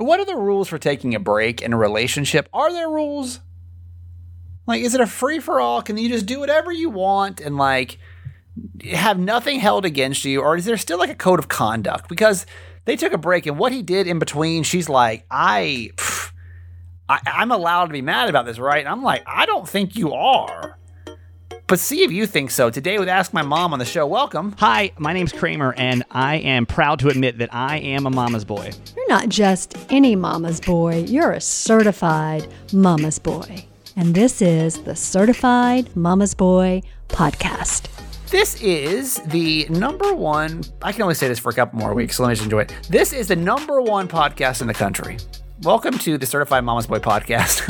what are the rules for taking a break in a relationship? Are there rules? Like, is it a free for all? Can you just do whatever you want and like have nothing held against you? Or is there still like a code of conduct? Because they took a break and what he did in between, she's like, I, pff, I I'm allowed to be mad about this, right? And I'm like, I don't think you are. But see if you think so. Today with Ask My Mom on the show. Welcome. Hi, my name's Kramer, and I am proud to admit that I am a mama's boy. You're not just any mama's boy, you're a certified mama's boy. And this is the Certified Mama's Boy podcast. This is the number one, I can only say this for a couple more weeks, so let me just enjoy it. This is the number one podcast in the country. Welcome to the Certified Mama's Boy podcast.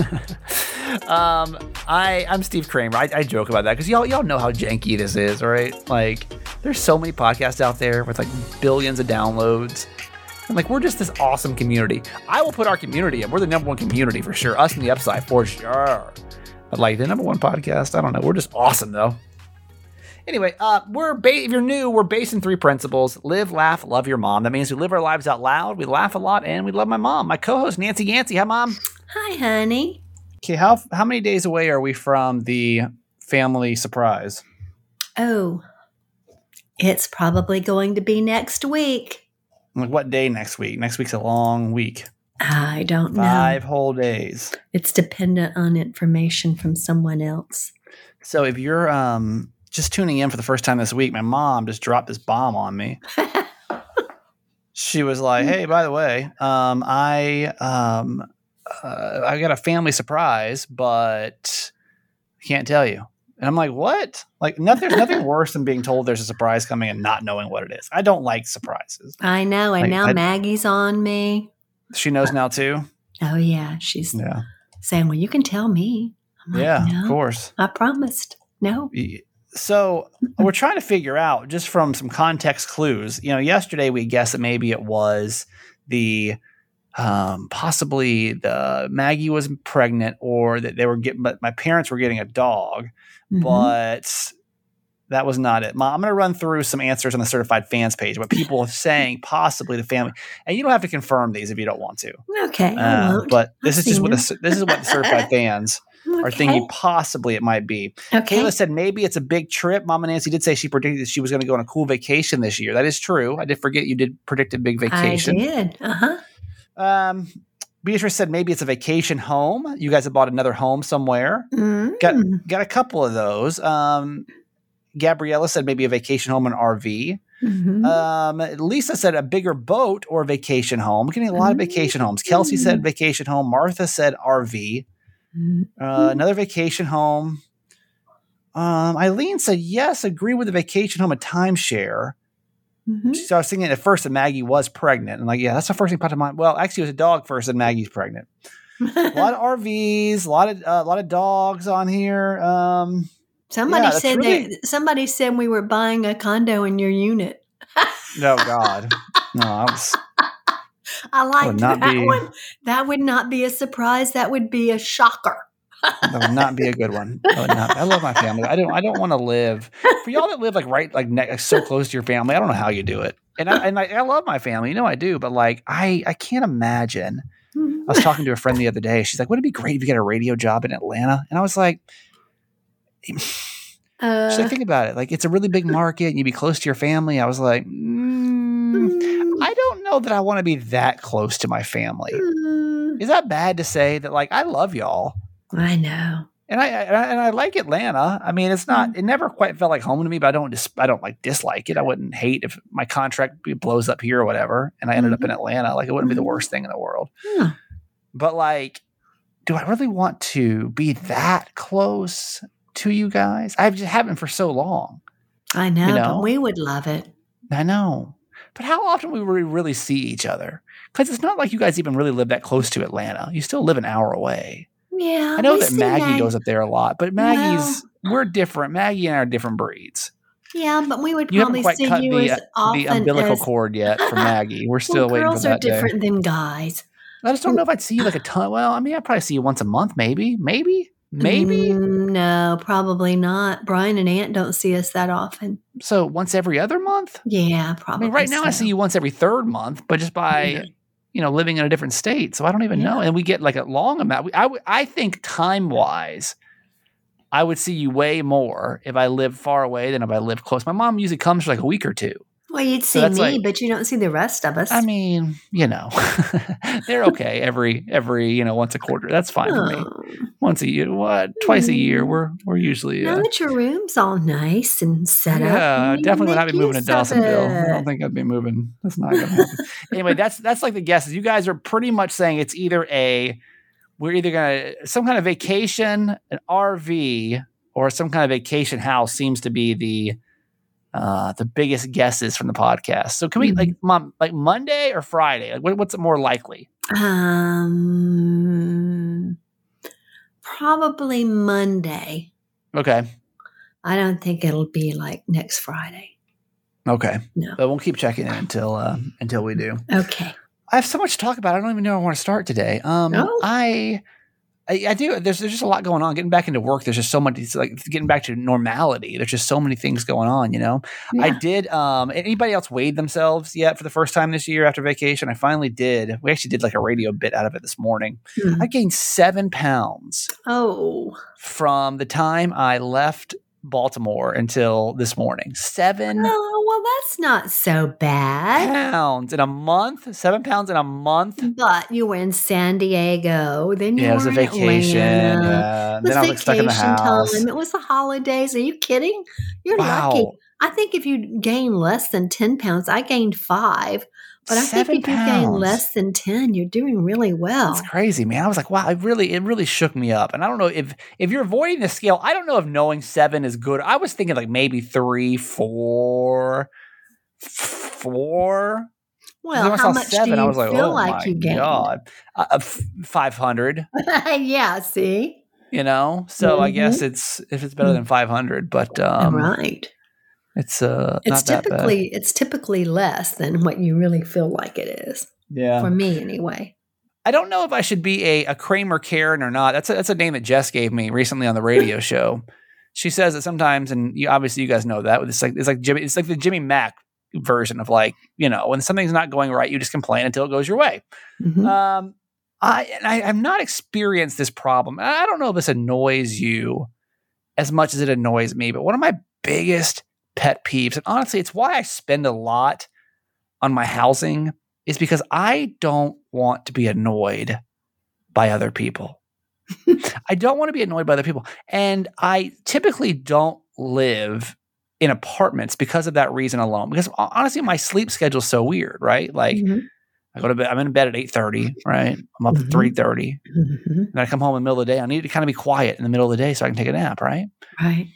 um, I I'm Steve Kramer. I, I joke about that because y'all y'all know how janky this is, right? Like, there's so many podcasts out there with like billions of downloads. And like we're just this awesome community. I will put our community in. We're the number one community for sure. Us and the upside for sure. But like the number one podcast, I don't know. We're just awesome though. Anyway, uh, we're ba- if you're new, we're based in three principles: live, laugh, love your mom. That means we live our lives out loud, we laugh a lot, and we love my mom. My co-host Nancy Yancey. Hi, mom. Hi, honey. Okay, how how many days away are we from the family surprise? Oh, it's probably going to be next week. Like what day next week? Next week's a long week. I don't know. Five whole days. It's dependent on information from someone else. So if you're um just tuning in for the first time this week, my mom just dropped this bomb on me. she was like, "Hey, by the way, um, I um, uh, I got a family surprise, but I can't tell you." And I'm like, "What? Like, nothing, there's nothing worse than being told there's a surprise coming and not knowing what it is. I don't like surprises." I know. And Like, now I- Maggie's on me. She knows now too. Oh, yeah. She's Yeah, saying, Well, you can tell me. I'm like, yeah, no, of course. I promised. No. So we're trying to figure out just from some context clues. You know, yesterday we guessed that maybe it was the um, possibly the Maggie was pregnant or that they were getting, but my parents were getting a dog, Mhm. but that was not it. Ma, I'm going to run through some answers on the certified fans page, what people are saying possibly the family, and you don't have to confirm these if you don't want to. Okay. I Uh, but this I've is just what the, this is what the certified fans are Okay. thinking possibly it might be. Okay. Kayla said maybe it's a big trip. Mama Nancy did say she predicted she was going to go on a cool vacation this year. That is true. I did forget you did predict a big vacation. I did. Uh huh. Um, Beatrice said maybe it's a vacation home. You guys have bought another home somewhere. Mm. Got got a couple of those. Um, Gabriella said maybe a vacation home and RV. Mhm. Um, Lisa said a bigger boat or vacation home. We're getting a lot of vacation homes. Kelsey said vacation home. Martha said RV. Uh, another vacation home. Um, Eileen said yes, agree with the vacation home, a timeshare. Mhm. So I was thinking at first that Maggie was pregnant, and like, yeah, that's the first thing popped to mind. Well, actually, it was a dog first, and Maggie's pregnant. A lot of RVs, a lot of uh, a lot of dogs on here. Um, Somebody Yeah, said really- that somebody said we were buying a condo in your unit. no, God, no, I was, I like that be- one. That would not be a surprise. That would be a shocker. that would not be a good one. That would not, I love my family. I don't. I don't want to live for y'all that live like right, like ne- so close to your family. I don't know how you do it. And I and I, I love my family. You know I do. But like, I I can't imagine. I was talking to a friend the other day. She's like, "Would it be great if you get a radio job in Atlanta?" And I was like, Uh, like, think about it. Like, it's a really big market, and you'd be close to your family. I was like, mm, know that I want to be that close to my family. mm, Is that bad to say that? Like, I love y'all, I know. and I and I, and I like Atlanta. I mean, it's not. Mm. It never quite felt like home to me, but I don't. Dis, I don't like dislike it. I wouldn't hate if my contract blows up here or whatever, and I ended up in mm-hmm. Atlanta. Like, it wouldn't be the mm-hmm. worst thing in the world. Yeah. But like, do I really want to be that close to you guys? I've just haven't for so long. I know, You know? but we would love it. I know. But how often we really see each other? Because it's not like you guys even really live that close to Atlanta. You still live an hour away. Yeah. I know that see Maggie goes up there a lot, but Maggie's we're different. Maggie and I are different breeds. Yeah, but we would You probably quite see cut you the, as uh, often the umbilical as, cord yet for Maggie. We're still well, waiting for that. girls are that day. different than guys. I just don't know if I'd see you like a ton. Well, I mean, I'd probably see you once a month, maybe, maybe, maybe. Mm, no, probably not. Brian and Aunt don't see us that often. So once every other month. Yeah, I probably. mean, right now I see you once every third month, but just by Yeah. you know, living in a different state. So I don't even know. And we get like a long amount. I, I think time wise, I would see you way more if I lived far away than if I lived close. My mom usually comes for like a week or two. Well, you'd see that's me, like- but you don't see the rest of us. I mean, you know, they're okay every every you know once a quarter. That's fine for me. Oh, Once a year, what? Twice a year. Mm. We're we're usually. now Uh, that your room's all nice and set up, yeah, definitely would not be moving to Dawsonville. I don't think I'd be moving. That's not gonna happen. anyway, that's that's like the guesses. You guys are pretty much saying it's either a we're either gonna some kind of vacation, an RV, or some kind of vacation house seems to be the uh the biggest guesses from the podcast. So can we like mom like Monday or Friday? Like what, what's more likely? Um, probably Monday. Okay. I don't think it'll be like next Friday. Okay. No. But we'll keep checking in until uh, until we do. Okay. I have so much to talk about. I don't even know where I want to start today. Um, Oh. I, I, I do. There's there's just a lot going on. Getting back into work, there's just so much. It's like getting back to normality. There's just so many things going on. You know. I did. Um, anybody else weighed themselves yet for the first time this year after vacation? I finally did. We actually did like a radio bit out of it this morning. Hmm. I gained seven pounds Oh, from the time I left Baltimore until this morning. Seven oh, that's not so bad. pounds in a month. Seven pounds in a month. But you were in San Diego, then you Yeah, it was were a in vacation. Yeah. It was Then I was stuck in the vacation time. It was the holidays. Are you kidding? You're lucky. I think if you gain less than 10 pounds, I gained five. But I think if you gain pounds. less than 10, you're doing really well. That's crazy, man. I was like, wow, it really, it really shook me up. And I don't know if if you're avoiding the scale, I don't know if knowing seven is good. I was thinking like maybe three, four, four. Well, how much seven. do you I was like, feel oh like you gained? god, uh, five hundred. yeah, see? You know, so I Mhm. guess it's if it's better than five hundred, but um, right. It's uh, It's not that bad. typically it's typically less than what you really feel like it is. Yeah, For me anyway. I don't know if I should be a, a Kramer Karen or not. That's a, that's a name that Jess gave me recently on the radio show. She says that sometimes, and you, obviously you guys know that. It's like it's like Jimmy. It's like the Jimmy Mack version of like you know when something's not going right, you just complain until it goes your way. Mhm. Um, I and I have not experienced this problem. I don't know if this annoys you as much as it annoys me, but one of my biggest pet peeves, and honestly, it's why I spend a lot on my housing, is because I don't want to be annoyed by other people. I don't want to be annoyed by other people. And I typically don't live in apartments because of that reason alone. Because honestly, my sleep schedule's so weird, right? Like Mhm. I go to bed, I'm in bed at 8:30, right? I'm up Mhm. at 3:30. Mhm. And I come home in the middle of the day. I need to kind of be quiet in the middle of the day so I can take a nap, right? Right.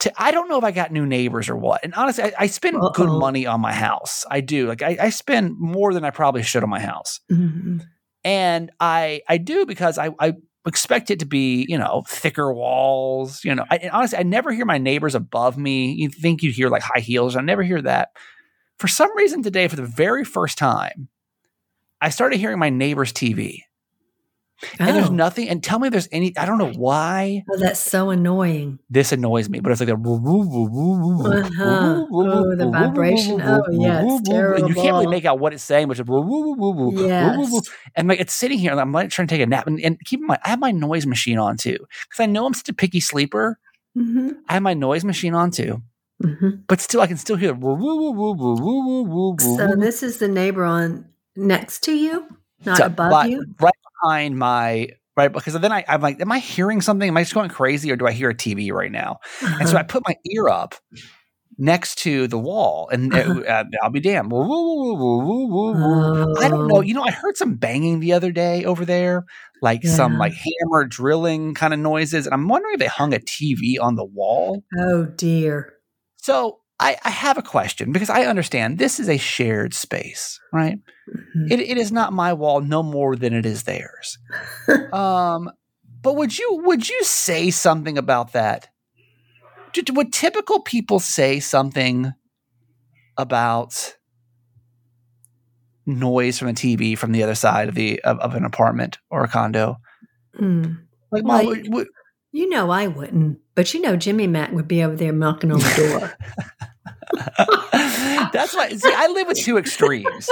To, I don't know if I got new neighbors or what. And honestly, I, I spend good Uh-oh. money on my house. I do. Like I, I spend more than I probably should on my house, Mhm. and I I do because I I expect it to be you know thicker walls. You know, I, and honestly, I never hear my neighbors above me. You think you'd hear like high heels? I never hear that. For some reason today, for the very first time, I started hearing my neighbor's TV, and there's Oh. nothing. And tell me, if there's any? I don't know why Oh, that's so annoying. this annoys me, but it's like the Uh-huh. Oh, the vibration. Oh, yeah, it's And you can't really make out what it's saying, but it's Yes. and like it's sitting here, and I'm like trying to take a nap, and, and keep in mind, I have my noise machine on too, because I know I'm such a picky sleeper. hmm I have my noise machine on too, hmm but still, I can still hear. So So this is the neighbor on next to you, not above you. right behind my right because then I, I'm like, am I hearing something? Am I just going crazy, or do I hear a TV right now? And so Uh-huh. I put my ear up next to the wall, and it- uh, I'll be damned. I don't know. Oh. You know, I heard some banging the other day over there, like some like hammer drilling kind of noises, and I'm wondering if they hung a TV on the wall. Oh dear. So I, I have a question because I understand this is a shared space, right? Mhm. It, it is not my wall no more than it is theirs. um, but would you would you say something about that? Do- do- Would typical people say something about noise from a TV from the other side of the of, of an apartment or a condo? Mm. Like, Well, mom, would, would, You know I wouldn't, but you know Jimmy Mac would be over there knocking on the door. that's why. See, I live with two extremes.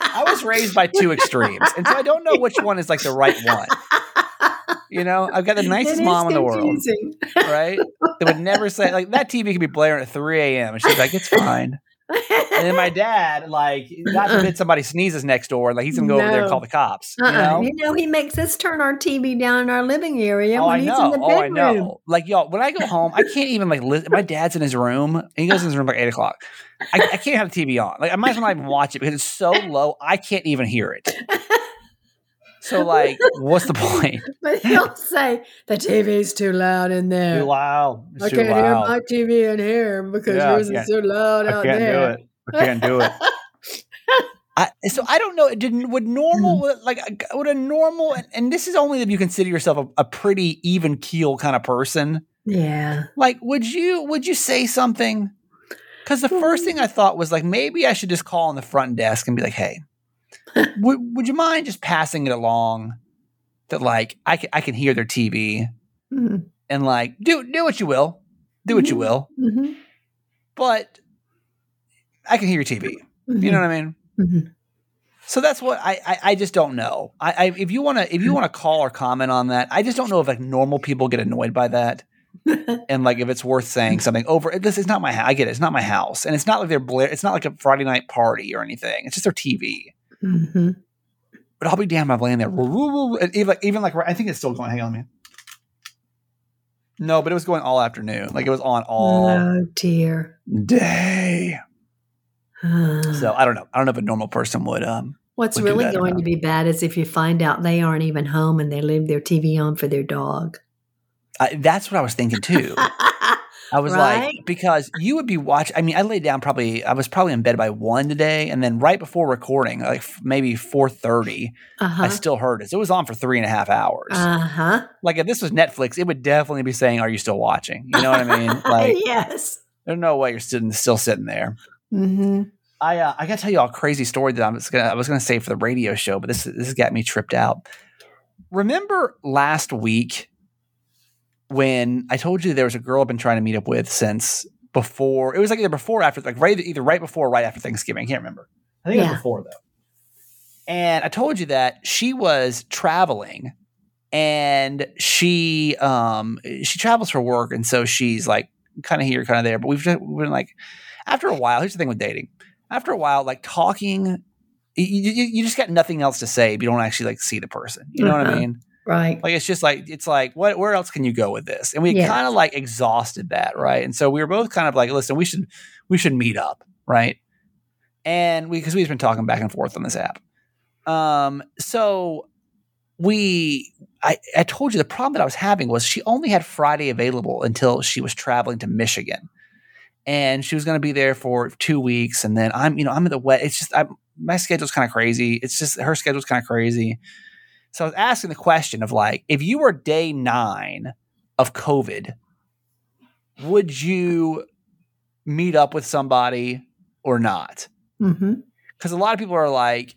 I was raised by two extremes, and so I don't know which one is like the right one. You know, I've got the nicest mom in the world, right? They would never say like that TV could be blaring at 3 a.m. and she's like, it's fine. And then my dad, like, God forbid somebody sneezes next door, like he's gonna go over there and call the cops. You Uh-uh. know? You know, he makes us turn our TV down in our living area oh, when I he's know. in the Oh, I know. Like y'all, when I go home, I can't even like listen. My dad's in his room, and he goes in his room like eight o'clock. I, I can't have the TV on. Like I might as well not even watch it because it's so low. I can't even hear it. So like, what's the point? But he'll say the TV's too loud in there. Too loud. It's I too can't hear my TV in here because Yeah, I yours is can't- so loud I out can't there. do it. I can't do it. I, so I don't know. Did would normal Mm-hmm. like would a normal and, and this is only if you consider yourself a, a pretty even keel kind of person. Yeah. Like, would you would you say something? Because the first thing I thought was like maybe I should just call on the front desk and be like, "Hey, would would you mind just passing it along that like I can I can hear their TV Mhm. and like do do what you will, do what you Mhm. will, Mhm. but I can hear your TV. You know what I mean?" Mhm. So that's what I, I I just don't know. I, I if you want to if you want to call or comment on that, I just don't know if like normal people get annoyed by that, and like if it's worth saying something over. This is not my house. I get it. It's not my house, and it's not like they're bla- It's not like a Friday night party or anything. It's just their TV. Mhm. But I'll be damned if I'm laying there. Even like even like I think it's still going. Hang on, man. No, but it was going all afternoon. Like it was on all Oh dear. day. Uh, So I don't know. I don't know if a normal person would. Um. What's would really going to be bad is if you find out they aren't even home and they leave their TV on for their dog. I, that's what I was thinking too. I was like, because you would be watching. I mean, I laid down probably. I was probably in bed by one today, and then right before recording, like f- maybe four thirty, Uh-huh. I still heard it. So it was on for three and a half hours. Uh-huh. like if this was Netflix, it would definitely be saying, "Are you still watching?" You know what I mean? Like, yes. there's no way you're sitting still sitting there. Mm-hmm. I uh, I gotta tell you all a crazy story that I was gonna I was gonna say for the radio show, but this this has got me tripped out. Remember last week when I told you there was a girl I've been trying to meet up with since before? It was like either before or after, like right either right before or right after Thanksgiving. I can't remember. I think it was before though. And I told you that she was traveling and she um she travels for work and so she's like kind of here kind of there but we've just we've been like after a while here's the thing with dating after a while like talking you, you, you just got nothing else to say if you don't actually like see the person you know what i Uh-huh. mean Right. like it's just like it's like what where else can you go with this and we kind of like exhausted that right and so we were both kind of like listen we should we should meet up right and we because we've been talking back and forth on this app um so we I, I told you the problem that I was having was she only had Friday available until she was traveling to Michigan. And she was going to be there for two weeks. And then I'm, you know, I'm in the wet. It's just, I'm, my schedule's kind of crazy. It's just, her schedule's kind of crazy. So I was asking the question of like, if you were day nine of COVID, would you meet up with somebody or not? Mm-hmm. because a lot of people are like,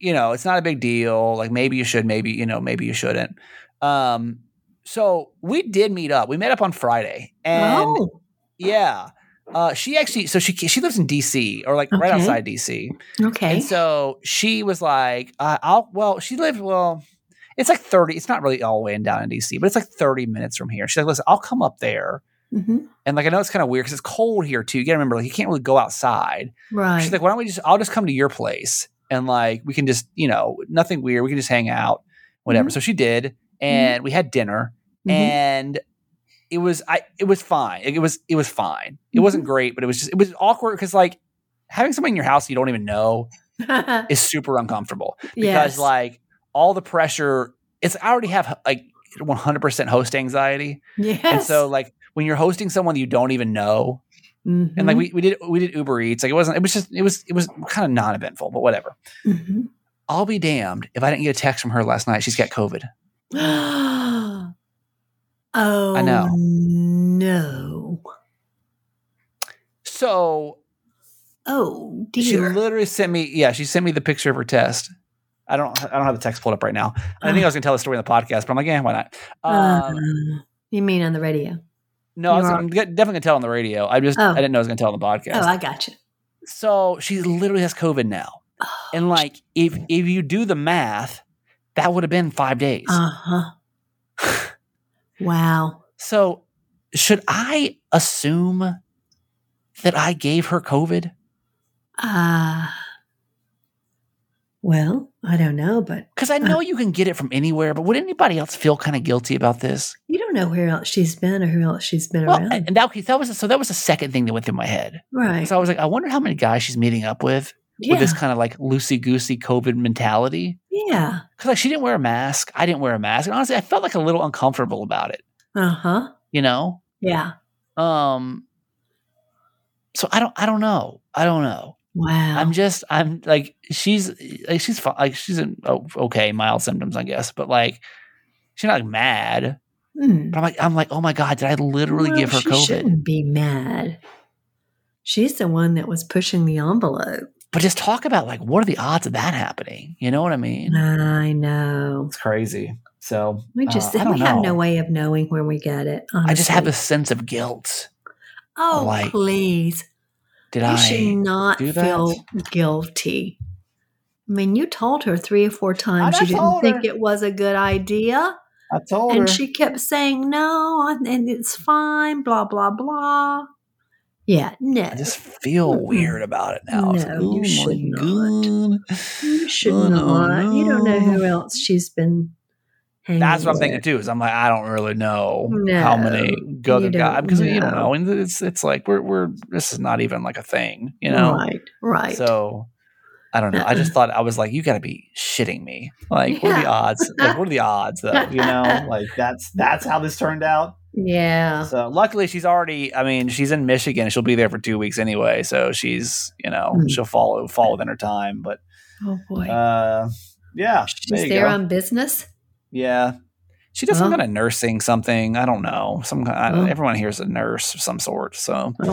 you know, it's not a big deal. Like maybe you should, maybe you know, maybe you shouldn't. Um, so we did meet up. We met up on Friday, and oh. yeah, uh, she actually, so she she lives in D.C. or like right outside D.C. Okay. And so she was like, uh, I'll, well, she lived, well, it's like 30, it's not really all the way in down in DC, but it's like 30 minutes from here. She's like, listen, I'll come up there. mm-hmm. And like, I know it's kind of weird because it's cold here too. You gotta remember, like, you can't really go outside. Right. She's like, why don't we just, I'll just come to your place and like, we can just, you know, nothing weird. We can just hang out, whatever. Mhm. So she did. And we had dinner Mhm. and it was, I, it was fine. It was, it was fine. It wasn't Mm-hmm. great, but it was just, it was awkward because like having somebody in your house you don't even know is super uncomfortable because Yes. like all the pressure it's I already have like 100% host anxiety yes. and so like when you're hosting someone you don't even know and Mm-hmm. like we, we did we did Uber Eats like it wasn't it was just it was it was kind of non-eventful but whatever Mhm. I'll be damned if I didn't get a text from her last night she's got covid oh. I know. No. so Oh dear. she literally sent me yeah she sent me the picture of her test I don't I don't have the text pulled up right now I think I was gonna tell the story in the podcast but I'm like yeah why not um, Uh, you mean on the radio? no I was, I'm definitely gonna tell on the radio I just Oh. I didn't know I was gonna tell on the podcast Oh, I got you. So she literally has COVID now. and like if if you do the math, that would have been five days. Uh huh. Wow. so should I assume that I gave her COVID? Uh, well, I don't know, but Because I know you can get it from anywhere, but would anybody else feel kind of guilty about this? you don't know where else she's been or who else she's been Well, around. and that, that was so that was the second thing that went through my head. right. So I was like, I wonder how many guys she's meeting up with yeah. with this kind of like loosey goosey COVID mentality. yeah. Because like she didn't wear a mask, I didn't wear a mask, and honestly, I felt like a little uncomfortable about it. Uh huh. You know, Yeah. um. So I don't, I don't know, I don't know. Wow. I'm just, I'm like, she's like, she's fine, like she's in oh, okay, mild symptoms, I guess, but like, she's not like mad. Hmm. But I'm like, I'm like, oh my god, did I literally Well, give her she COVID? shouldn't be mad. She's the one that was pushing the envelope. But just talk about like, what are the odds of that happening? You know what I mean? I know. It's crazy. So We just uh, I don't we have no way of knowing when we get it. I just have a sense of guilt. Oh, like, please. Did You I? should not do that? feel guilty. I mean, you told her three or four times I you didn't think it was a good idea. I told her. And she kept saying, no, and it's fine, blah, blah, blah. Yeah, no. I just feel Mm-mm. weird about it now. No, like, you oh should not. God. you should Oh, no, not. You don't know who else she's been hanging That's what I'm with. thinking too. Is I'm like, I don't really know No, how many go you the guy don't because you don't know. and it's it's like we're we're this is not even like a thing, you know. Right, right. So I don't know. I just uh-uh. thought I was like, you got to be shitting me. Like, what are the odds? Like, what are the odds though? You know, like that's that's how this turned out. Yeah. So luckily, she's already. I mean, she's in Michigan. She'll be there for two weeks anyway. So she's, you know, Hmm. she'll fall fall within her time. But Oh, boy. uh, yeah, she's you there on business. yeah. She does some kind of nursing something. I don't know. Some kind. Well. everyone here is a nurse of some sort. So, Well.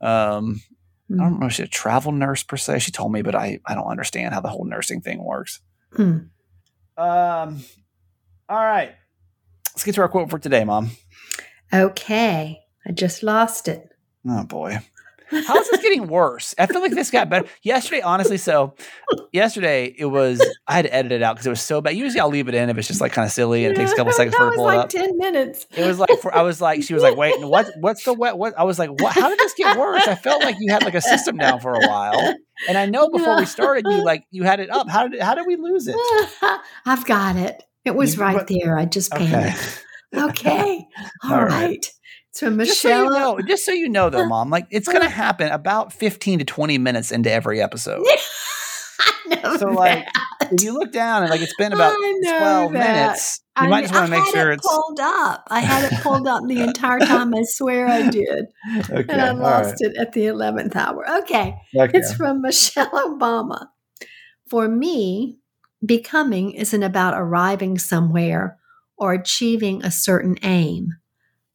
um, I Mm. don't know if she's a travel nurse per se. She told me, but I I don't understand how the whole nursing thing works. Mm. Um. All right. Let's get to our quote for today, Mom. Okay. I just lost it. Oh boy. How is this getting worse? I feel like this got better. Yesterday, honestly, so yesterday it was I had to edit it out because it was so bad. Usually I'll leave it in if it's just like kind of silly and it takes a couple seconds for her was to pull like it up. 10 minutes. It was like for, I was like, she was like, wait, what what's the what what I was like, what how did this get worse? I felt like you had like a system down for a while. And I know before we started you like you had it up. How did how did we lose it? I've got it. It was You- right what- there. I just panicked. Okay. All All right. right. It's from Just so you Michelle. know, just so you know though, mom, like it's gonna happen about 15 to 20 minutes into every episode. I know So like that. if you look down and like it's been about 12 that. minutes, you I might just want to make sure it it's pulled up. I had it pulled up the entire time. I swear I did. okay. And I lost it at the 11th hour. Okay. Okay. It's from Michelle Obama. For me, becoming isn't about arriving somewhere or achieving a certain aim.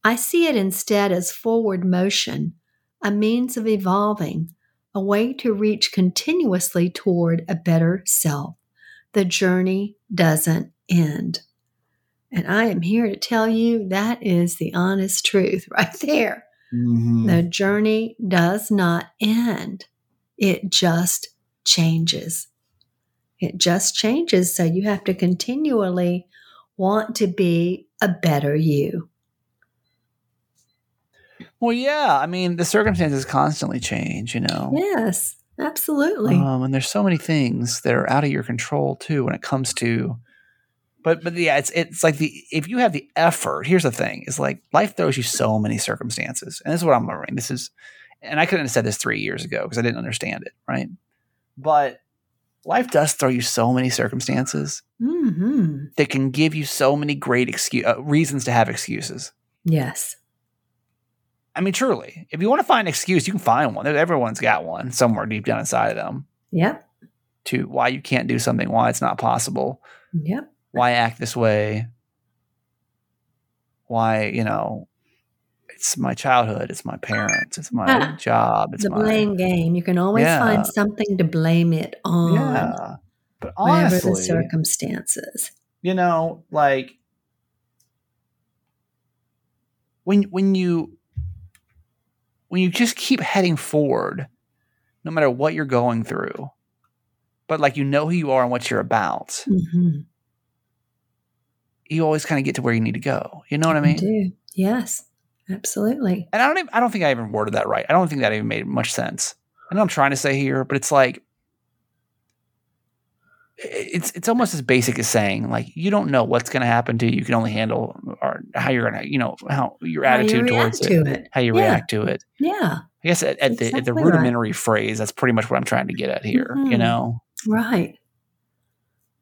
I see it instead as forward motion, a means of evolving, a way to reach continuously toward a better self. The journey doesn't end. And I am here to tell you that is the honest truth right there. Mhm. The journey does not end, it just changes. It just changes. So you have to continually want to be a better you. Well, yeah. I mean, the circumstances constantly change, you know. Yes, absolutely. Um, and there's so many things that are out of your control too when it comes to. But but yeah, it's it's like the if you have the effort. Here's the thing: is like life throws you so many circumstances, and this is what I'm learning. This is, and I couldn't have said this three years ago because I didn't understand it, right? But life does throw you so many circumstances hmm that can give you so many great excuse uh, reasons to have excuses. Yes. I mean, truly, if you want to find an excuse, you can find one. Everyone's got one somewhere deep down inside of them Yep. to why you can't do something, why it's not possible, Yep. why act this way, why, you know, it's my childhood, it's my parents, it's my Ah, job, it's the my blame game. You can always Yeah. find something to blame it on, yeah. But whatever the honestly, circumstances. you know, like when when you when you just keep heading forward, no matter what you're going through, but like you know who you are and what you're about, Mhm. you always kind of get to where you need to go. You know what I mean? do. Yes, absolutely. And I don't even, I don't think I even worded that right. I don't think that even made much sense. I know I'm trying to say here, but it's like it's it's almost as basic as saying like you don't know what's going to happen to you. You can only handle or how you're going to you know how your How you attitude towards react it, to it. how you Yeah. react to it. Yeah, I guess at, at the at the Exactly right. rudimentary phrase, that's pretty much what I'm trying to get at here. You Mhm. know, right.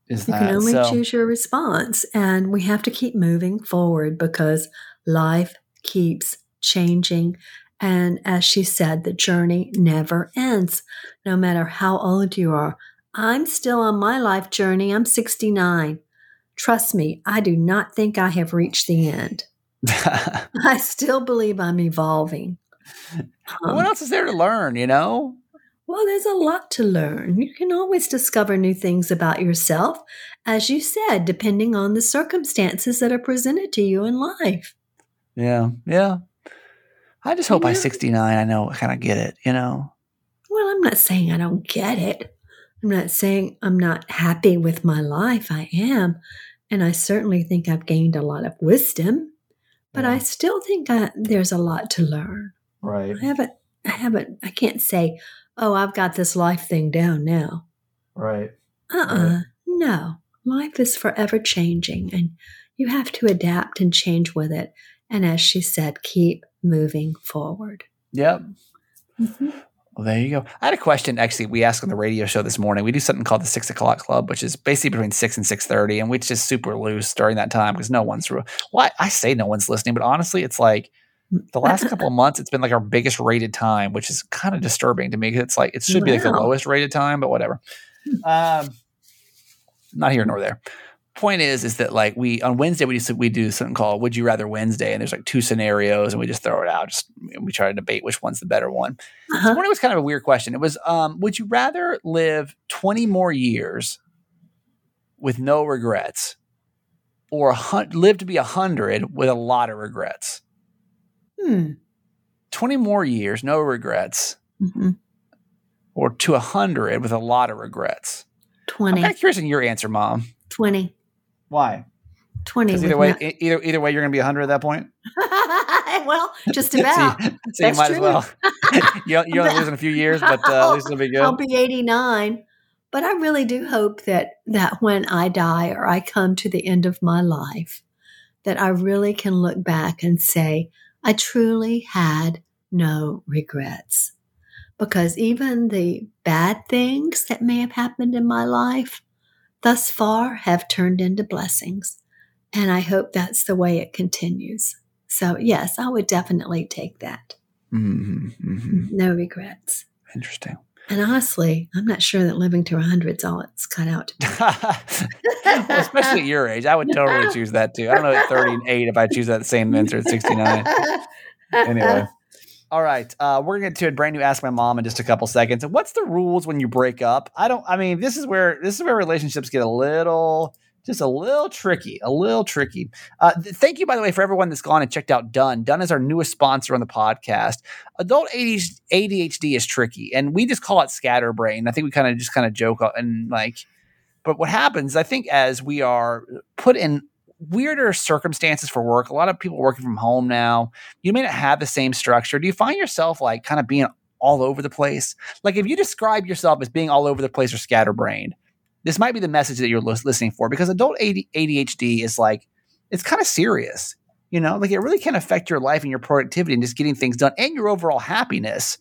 is You that can only so? choose your response, and we have to keep moving forward because life keeps changing. And as she said, the journey never ends, no matter how old you are. I'm still on my life journey. I'm 69. Trust me, I do not think I have reached the end. I still believe I'm evolving. Um, what else is there to learn? You know, well, there's a lot to learn. You can always discover new things about yourself, as you said, depending on the circumstances that are presented to you in life. yeah, yeah. I just hope by 69, I know, kind of get it. You know, Well, I'm not saying I don't get it. I'm not saying I'm not happy with my life. I am. And I certainly think I've gained a lot of wisdom, but I still think I, there's a lot to learn. right, I haven't, I haven't, I can't say, oh, I've got this life thing down now. right. Uh uh No. Life is forever changing and you have to adapt and change with it. And as she said, keep moving forward. Yep. Mhm. Well, there you go. I had a question. Actually, we asked on the radio show this morning. We do something called the six o'clock club, which is basically between six and six thirty, and we just super loose during that time because no one's. Re- well, I, I say no one's listening, but honestly, it's like the last couple of months, it's been like our biggest rated time, which is kind of disturbing to me. It's like it should be like the lowest rated time, but whatever. Um, not here nor there. Point is, is that like we on Wednesday we do we do something called "Would You Rather Wednesday," and there's like two scenarios, and we just throw it out. Just we try to debate which one's the better one. This Uh-huh. morning was kind of a weird question. It was, um, would you rather live 20 more years with no regrets or hun- live to be 100 with a lot of regrets? Hmm. 20 more years, no regrets, Mhm. or to 100 with a lot of regrets? 20. I'm kind of curious in your answer, Mom. 20, Why? 20. Either way, e- either either way, you're going to be 100 at that point. well, just So you- about. so you, That's might as true. well. you you're only losing a few years, but uh, at least it'll be good. I'll be 89. But I really do hope that that when I die or I come to the end of my life, that I really can look back and say, I truly had no regrets. Because even the bad things that may have happened in my life thus far have turned into blessings. And I hope that's the way it continues. So, yes, I would definitely take that. hmm hmm No regrets. Interesting. And honestly, I'm not sure that living to 100 is all it's cut out to be. well, especially at your age, I would totally choose that too. I don't know at 38 if I choose that same answer at 69. Anyway. All right. Uh, we're gonna get to a brand new Ask My Mom in just a couple seconds. And what's the rules when you break up? I don't I mean, this is where this is where relationships get a little just a little tricky, a little tricky. Uh, th- thank you, by the way, for everyone that's gone and checked out Done. Done is our newest sponsor on the podcast. Adult ADHD is tricky, and we just call it scatterbrain. I think we kind of just kind of joke and like, but what happens, I think, as we are put in weirder circumstances for work, a lot of people working from home now, you may not have the same structure. Do you find yourself like kind of being all over the place? Like if you describe yourself as being all over the place or scatterbrained, this might be the message that you're listening for because adult ADHD is like, it's kind of serious. You know, like it really can affect your life and your productivity and just getting things done and your overall happiness.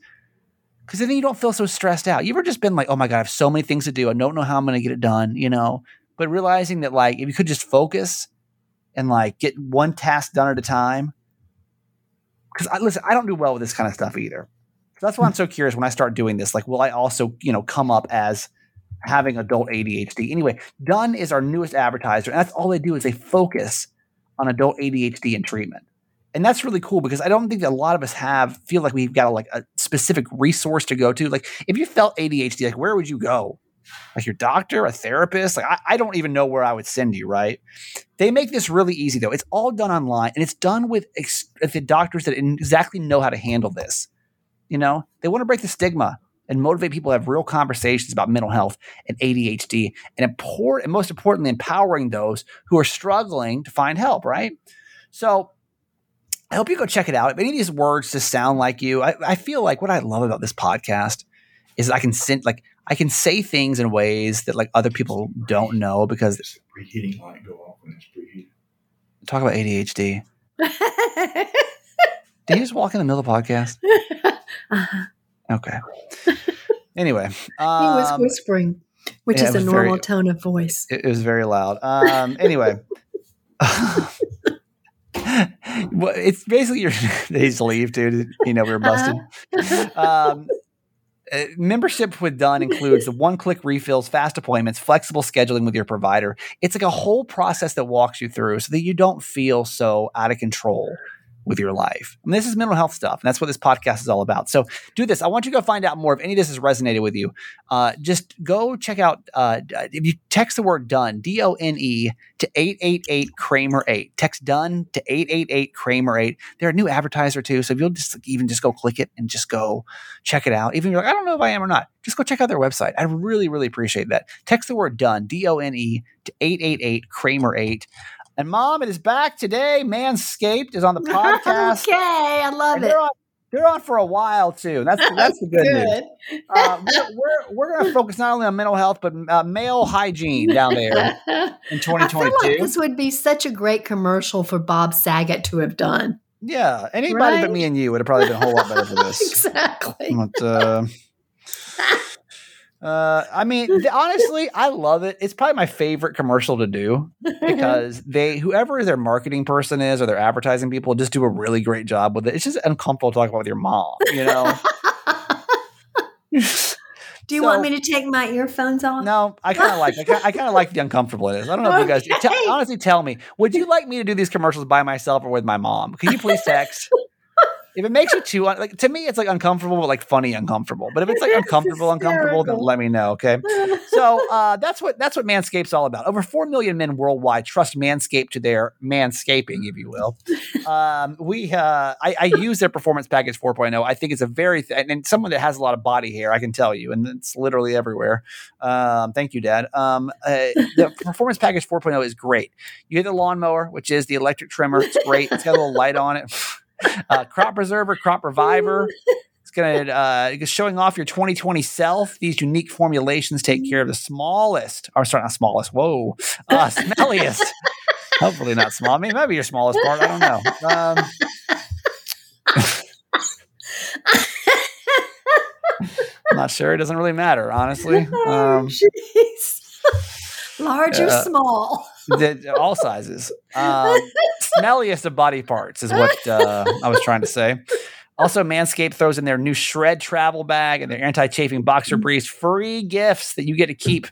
Because then you don't feel so stressed out. You ever just been like, oh my God, I have so many things to do. I don't know how I'm going to get it done, you know? But realizing that, like, if you could just focus and like get one task done at a time. Because I listen, I don't do well with this kind of stuff either. So that's why I'm so curious when I start doing this. Like, will I also, you know, come up as having adult ADHD? Anyway, Done is our newest advertiser, and that's all they do is they focus on adult ADHD and treatment. And that's really cool because I don't think that a lot of us have feel like we've got a, like a specific resource to go to. Like if you felt ADHD, like where would you go? Like your doctor, a therapist? Like I, I don't even know where I would send you, right? They make this really easy though. It's all done online and it's done with ex- the doctors that exactly know how to handle this. You know, they want to break the stigma and motivate people to have real conversations about mental health and ADHD, and important, and most importantly, empowering those who are struggling to find help. Right. So I hope you go check it out. If any of these words just sound like you, I, I feel like what I love about this podcast is I can send like I can say things in ways that like other people don't know because It's preheating light go off when it's preheated. talk about ADHD. Did you just walk in the middle of the podcast? Uh-huh. Okay. Anyway, he was um, whispering, which yeah, is a normal very- tone of voice. it, it was very loud. Um, anyway, well, it's basically your they just leave, dude. You know we were busted. Um, uh, membership with Done includes the one-click refills, fast appointments, flexible scheduling with your provider. It's like a whole process that walks you through so that you don't feel so out of control with your life. And this is mental health stuff, and that's what this podcast is all about. So do this. I want you to go find out more if any of this has resonated with you. Uh, just go check out. Uh, if you text the word "done" D O N E to eight eight eight Kramer eight. Text "done" to eight eight eight Kramer eight. They're a new advertiser too, so if you'll just like, even just go click it and just go check it out. Even if you're like, I don't know if I am or not, just go check out their website. I really, really appreciate that. Text the word done, D O N E, to 888 Kramer 8. And mom, it is back today. Manscaped is on the podcast. okay, I love And it. they're, on, they're on for a while too. That's, that's the good, news. Uh, we're, we're, we're going to focus not only on mental health, but uh, male hygiene down there in I like 2022. this would be such a great commercial for Bob Saget to have done. yeah. Anybody but me and you would have probably been a whole lot better for this. exactly. But, uh, uh, I mean, th- honestly, I love it. It's probably my favorite commercial to do because they, whoever their marketing person is or their advertising people, just do a really great job with it. It's just uncomfortable to talk about with your mom, you know. Do you So- want me to take my earphones off? No, I kind of like. I kind of like the uncomfortable it is. I don't know if you guys Okay. tell- honestly tell me. Would you like me to do these commercials by myself or with my mom? Can you please text? If it makes you too un- like to me, it's like uncomfortable, but like funny uncomfortable. But if it's like uncomfortable, uncomfortable, then let me know. Okay. So uh, that's what that's what Manscaped's all about. Over four million men worldwide trust Manscaped to their manscaping, if you will. Um, we uh, I, I use their performance package 4.0. I think it's a very th- and- and someone that has a lot of body hair, I can tell you, and it's literally everywhere. Um, thank you, Dad. Um, uh, the performance package 4.0 is great. You get the lawnmower, which is the electric trimmer. It's great. It's got a little light on it. Uh, crop preserver, crop reviver. It's gonna uh, it's showing off your 2020 self. These unique formulations take care of the smallest, or sorry, not smallest. Whoa, uh, smelliest. Hopefully not small. I mean, maybe your smallest part. I don't know. Um, I'm not sure. It doesn't really matter, honestly. Oh, Um, jeez. Large or uh, small? the, all sizes. Um, smelliest of body parts is what uh, I was trying to say. Also, Manscaped throws in their new Shred travel bag and their anti-chafing boxer briefs, free gifts that you get to keep.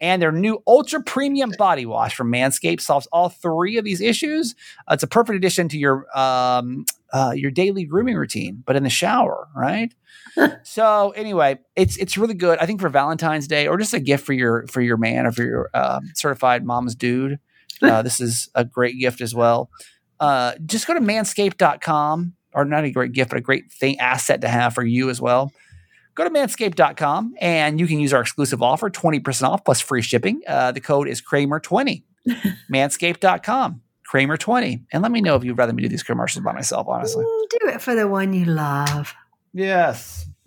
And their new ultra premium body wash from Manscaped solves all three of these issues. Uh, it's a perfect addition to your um, uh, your daily grooming routine, but in the shower, right? so anyway, it's it's really good. I think for Valentine's Day or just a gift for your for your man or for your um, certified mom's dude. Uh, this is a great gift as well. Uh, just go to manscaped.com or not a great gift, but a great thing asset to have for you as well. Go to manscaped.com and you can use our exclusive offer 20% off plus free shipping. Uh, the code is Kramer20. manscaped.com, Kramer20. And let me know if you'd rather me do these commercials by myself, honestly. Mm, Do it for the one you love. Yes.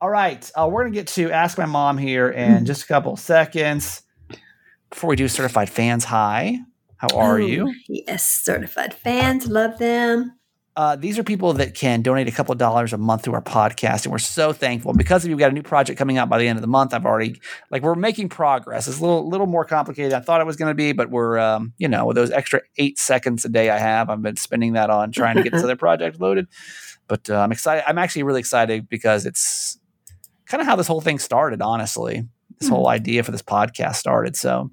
All right. Uh, we're going to get to Ask My Mom here in just a couple seconds. Before we do Certified Fans Hi, how are Oh, you? Yes, certified fans love them. Uh, these are people that can donate a couple of dollars a month to our podcast, and we're so thankful because of you, we've got a new project coming out by the end of the month. I've already like we're making progress. It's a little little more complicated than I thought it was going to be, but we're um, you know with those extra eight seconds a day I have, I've been spending that on trying to get this other project loaded. But uh, I'm excited. I'm actually really excited because it's kind of how this whole thing started. Honestly, this whole idea for this podcast started. So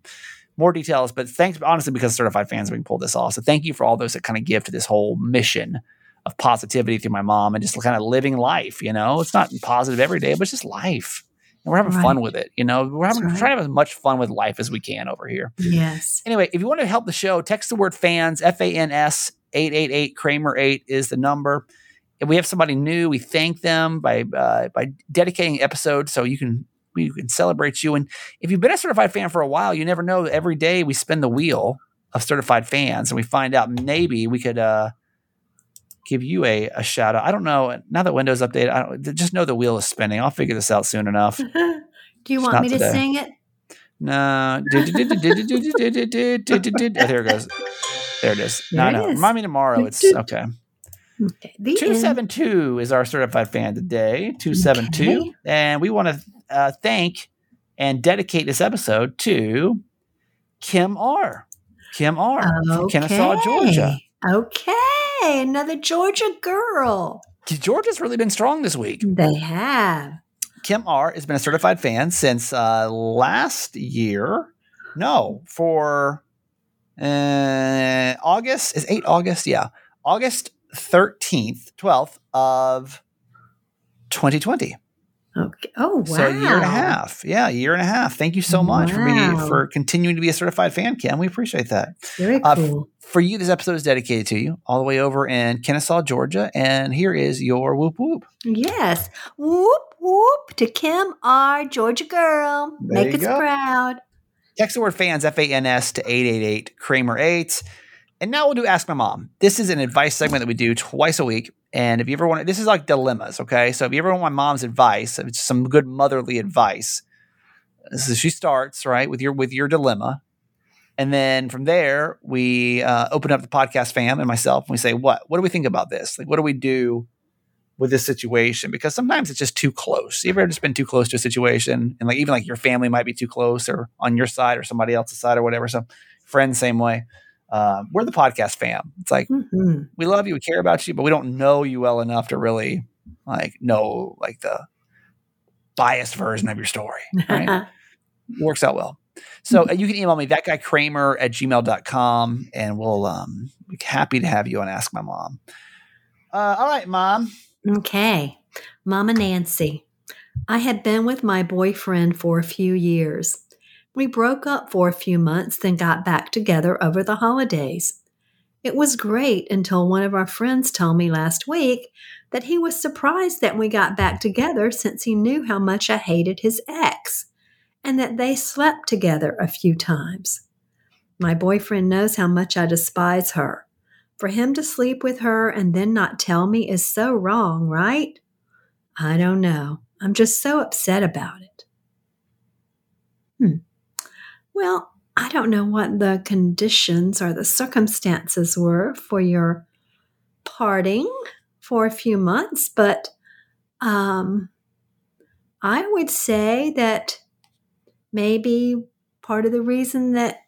more details, but thanks honestly because certified fans we can pull this off. So thank you for all those that kind of give to this whole mission of positivity through my mom and just kind of living life. You know, it's not positive every day, but it's just life. And we're having fun with it. You know, we're having right. trying to have as much fun with life as we can over here. Yes. Anyway, if you want to help the show, text the word fans, F A N S 888 Kramer 8 is the number. if we have somebody new, we thank them by uh, by dedicating episodes so you can we can celebrate you. And if you've been a certified fan for a while, you never know. Every day we spin the wheel of certified fans, and we find out maybe we could uh, give you a, a shout out. I don't know. Now that Windows updated, I don't, just know the wheel is spinning. I'll figure this out soon enough. Do you It's want me to sing it? No. Oh, there it goes. There it is. No, no. Remind me tomorrow. It's okay. Okay. The Two end. is our certified fan today. Two seven two, Okay. and we want to uh, thank and dedicate this episode to Kim R. Kim R. from Kennesaw, Georgia. Okay, another Georgia girl. Georgia's really been strong this week. They have. Kim R has been a certified fan since uh, last year. No, for uh, August is eight August. Yeah, August thirteenth, twelfth of twenty twenty. Okay. Oh wow. So a year and a half. Yeah, a year and a half. Thank you so much for being for continuing to be a certified fan, Kim. We appreciate that. Very Uh, cool. For you, this episode is dedicated to you, all the way over in Kennesaw, Georgia. And here is your whoop whoop. yes. Whoop whoop to Kim R. Georgia girl. There Make us go. proud. Text the word fans, F A N S, to 888 Kramer 8. And now we'll do Ask My Mom. This is an advice segment that we do twice a week. And if you ever want, this is like dilemmas, okay? So if you ever want my mom's advice, it's some good motherly advice. So she starts right with your with your dilemma, and then from there we uh, open up the podcast fam and myself, and we say, what What do we think about this? Like, what do we do with this situation? Because sometimes it's just too close. You ever just been too close to a situation, and like even like your family might be too close, or on your side, or somebody else's side, or whatever. So friends, same way. Uh, we're the podcast fam. It's like Mhm. we love you, we care about you, but we don't know you well enough to really like know like the biased version of your story. Right? Works out well. So uh, you can email me that guy Kramer at gmail.com and we'll um be happy to have you on Ask My Mom. Uh, all right, mom. Okay. Mama Nancy. I had been with my boyfriend for a few years. We broke up for a few months, then got back together over the holidays. It was great until one of our friends told me last week that he was surprised that we got back together since he knew how much I hated his ex and that they slept together a few times. My boyfriend knows how much I despise her. For him to sleep with her and then not tell me is so wrong, right? I don't know. I'm just so upset about it. Hmm. Well, I don't know what the conditions or the circumstances were for your parting for a few months, but um, I would say that maybe part of the reason that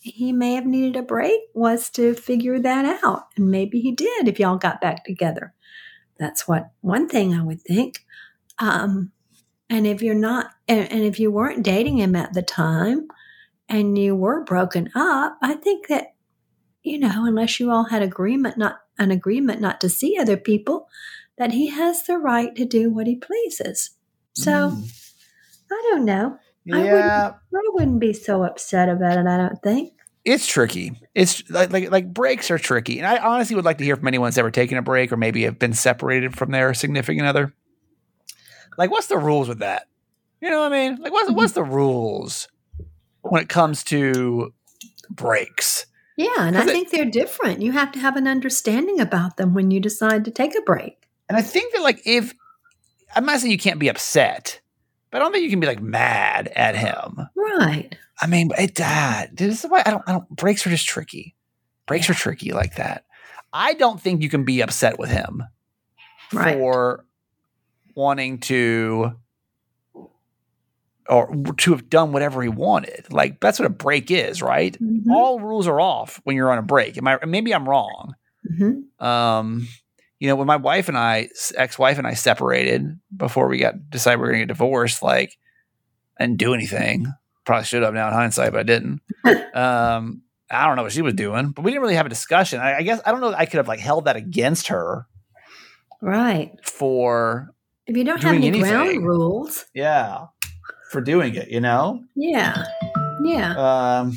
he may have needed a break was to figure that out. And maybe he did if y'all got back together. That's what one thing I would think. Um, and if you're not, and, and if you weren't dating him at the time and you were broken up, I think that, you know, unless you all had agreement, not an agreement not to see other people, that he has the right to do what he pleases. So Mm. I don't know. I wouldn't- yeah, I wouldn't be so upset about it, I don't think. it's tricky. It's like, like like breaks are tricky, and I honestly would like to hear from anyone ever taken a break or maybe have been separated from their significant other. Like, what's the rules with that? You know what I mean? Like, what's what's the rules when it comes to breaks? Yeah, and I it- think they're different. You have to have an understanding about them when you decide to take a break. And I think that like if I'm not saying you can't be upset, but I don't think you can be like mad at him. Right. I mean, it uh, this is why I don't. I don't. Breaks are just tricky. Breaks are tricky like that. I don't think you can be upset with him Right. for wanting to or to have done whatever he wanted. Like that's what a break is, right? Mhm. All rules are off when you're on a break. Am I? Maybe I'm wrong. Mhm. Um, you know, when my wife and I, ex-wife and I separated before we got decided we were going to get divorced, like I didn't do anything. Probably should have now in hindsight, but I didn't. um, I don't know what she was doing, but we didn't really have a discussion. I, I guess I don't know. I could have like held that against her Right. for If you don't have any ground rules, yeah for doing it. You know. yeah. Yeah. Um,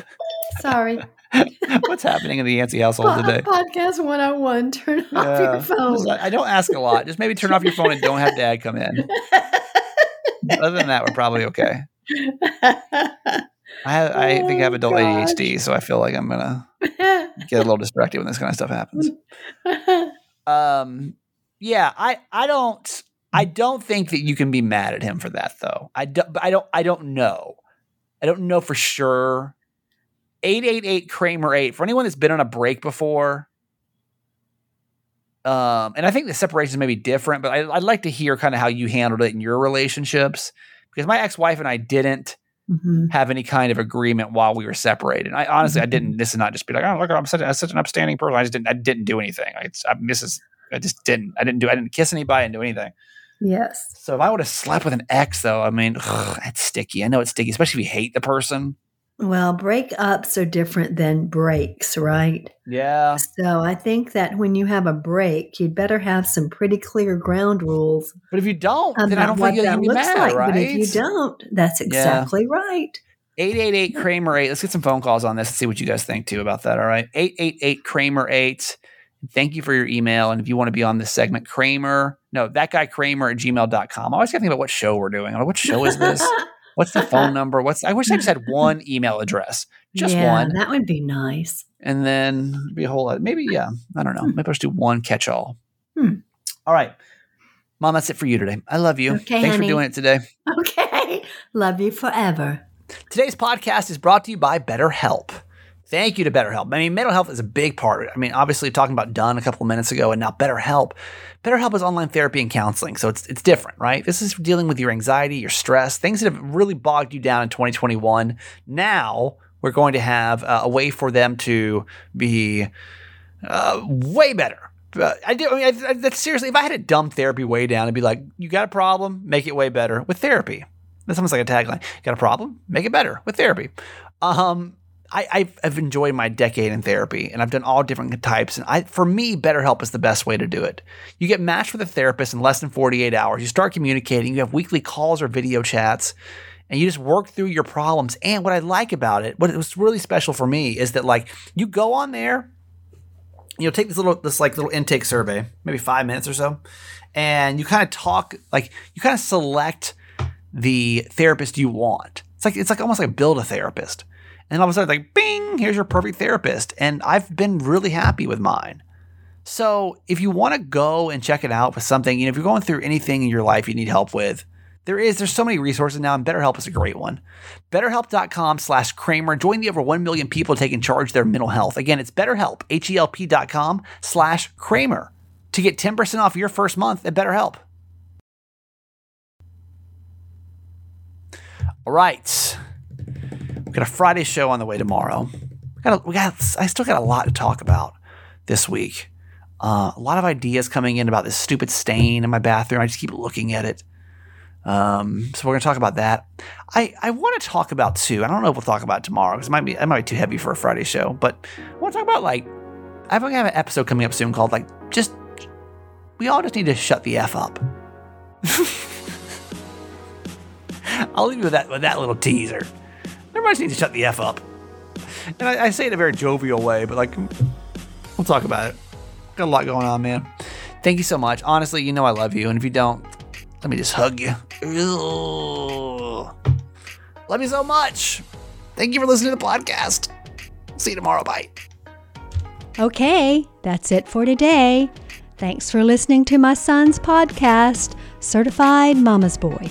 Sorry. What's happening in the Yancey household today? Podcast 101. Turn off Yeah. your phone. Just- I don't ask a lot. Just maybe turn off your phone and don't have dad come in. Other than that, we're probably okay. I have, I think I have Oh, adult gosh. ADHD, so I feel like I'm gonna get a little distracted when this kind of stuff happens. Um, yeah, I I don't I don't think that you can be mad at him for that though. I don't I don't I don't know. I don't know for sure. 888 Kramer 8 for anyone that's been on a break before. Um, and I think the separations may be different, but I, I'd like to hear kind of how you handled it in your relationships because my ex-wife and I didn't Mhm. have any kind of agreement while we were separated. I honestly, I didn't. This is not just be like, oh, look, I'm such, I'm such an upstanding person. I just didn't. I didn't do anything. I, I this is. I just didn't. I didn't do. I didn't kiss anybody. and do anything. Yes. So if I would have slept with an ex, though, I mean, it's sticky. I know it's sticky, especially if you hate the person. Well, breakups are different than breaks, right? Yeah. So I think that when you have a break, you'd better have some pretty clear ground rules But if you don't, then I don't think that looks mad, like. right? But if you don't, that's exactly right. 888 Kramer 8. Let's get some phone calls on this and see what you guys think too about that. All right. 888 Kramer 8. Thank you for your email. And if you want to be on this segment, Kramer, no, that guy Kramer at gmail.com. I always got to think about what show we're doing. I'm like, what show is this? What's the phone number? What's I wish I just had one email address. Just yeah, one. That would be nice. and then be a whole lot. Maybe, yeah. I don't know. Maybe I'll just do one catch all. Hmm. All right. Mom, that's it for you today. I love you. Okay, Thanks honey. for doing it today. Okay. Love you forever. Today's podcast is brought to you by BetterHelp. Thank you to BetterHelp. I mean, mental health is a big part. I mean, obviously, talking about done a couple of minutes ago, and now BetterHelp. BetterHelp is online therapy and counseling, so it's it's different, right? This is dealing with your anxiety, your stress, things that have really bogged you down in 2021. Now we're going to have uh, a way for them to be uh, way better. Uh, I do. I mean, I, I, that's seriously. If I had a dumb therapy way down, it'd be like, you got a problem, make it way better with therapy. That's almost like a tagline. Got a problem, make it better with therapy. Um, I, I've, I've enjoyed my decade in therapy, and I've done all different types. And I, for me, BetterHelp is the best way to do it. You get matched with a therapist in less than 48 hours. You start communicating. You have weekly calls or video chats and you just work through your problems. And what I like about it, what was really special for me is that like you go on there, you know, take this little this like little intake survey, maybe five minutes or so, and you kind of talk like you kind of select the therapist you want. It's like it's like almost like build a therapist. And all of a sudden, like, bing, here's your perfect therapist. And I've been really happy with mine. So if you want to go and check it out with something, you know, if you're going through anything in your life you need help with, there is, there's so many resources now, and BetterHelp is a great one. BetterHelp.com slash Kramer. Join the over 1 million people taking charge of their mental health. Again, it's BetterHelp, H-E-L-P dot com slash Kramer to get 10% off your first month at BetterHelp. All right. Got a Friday show on the way tomorrow. We got, a, we got, I still got a lot to talk about this week. Uh, a lot of ideas coming in about this stupid stain in my bathroom. I just keep looking at it. Um, so we're gonna talk about that. I, I want to talk about too. I don't know if we'll talk about tomorrow because it might be it might be too heavy for a Friday show. But I want to talk about like I have an episode coming up soon called like just we all just need to shut the f up. I'll leave you with that with that little teaser. Everybody needs to shut the f up. And I, I say it in a very jovial way, but like we'll talk about it. Got a lot going on, man. Thank you so much. Honestly, you know I love you, and if you don't, let me just hug you. Love you so much. Thank you for listening to the podcast. See you tomorrow. Bye. Okay, that's it for today. Thanks for listening to my son's podcast, Certified Mama's Boy.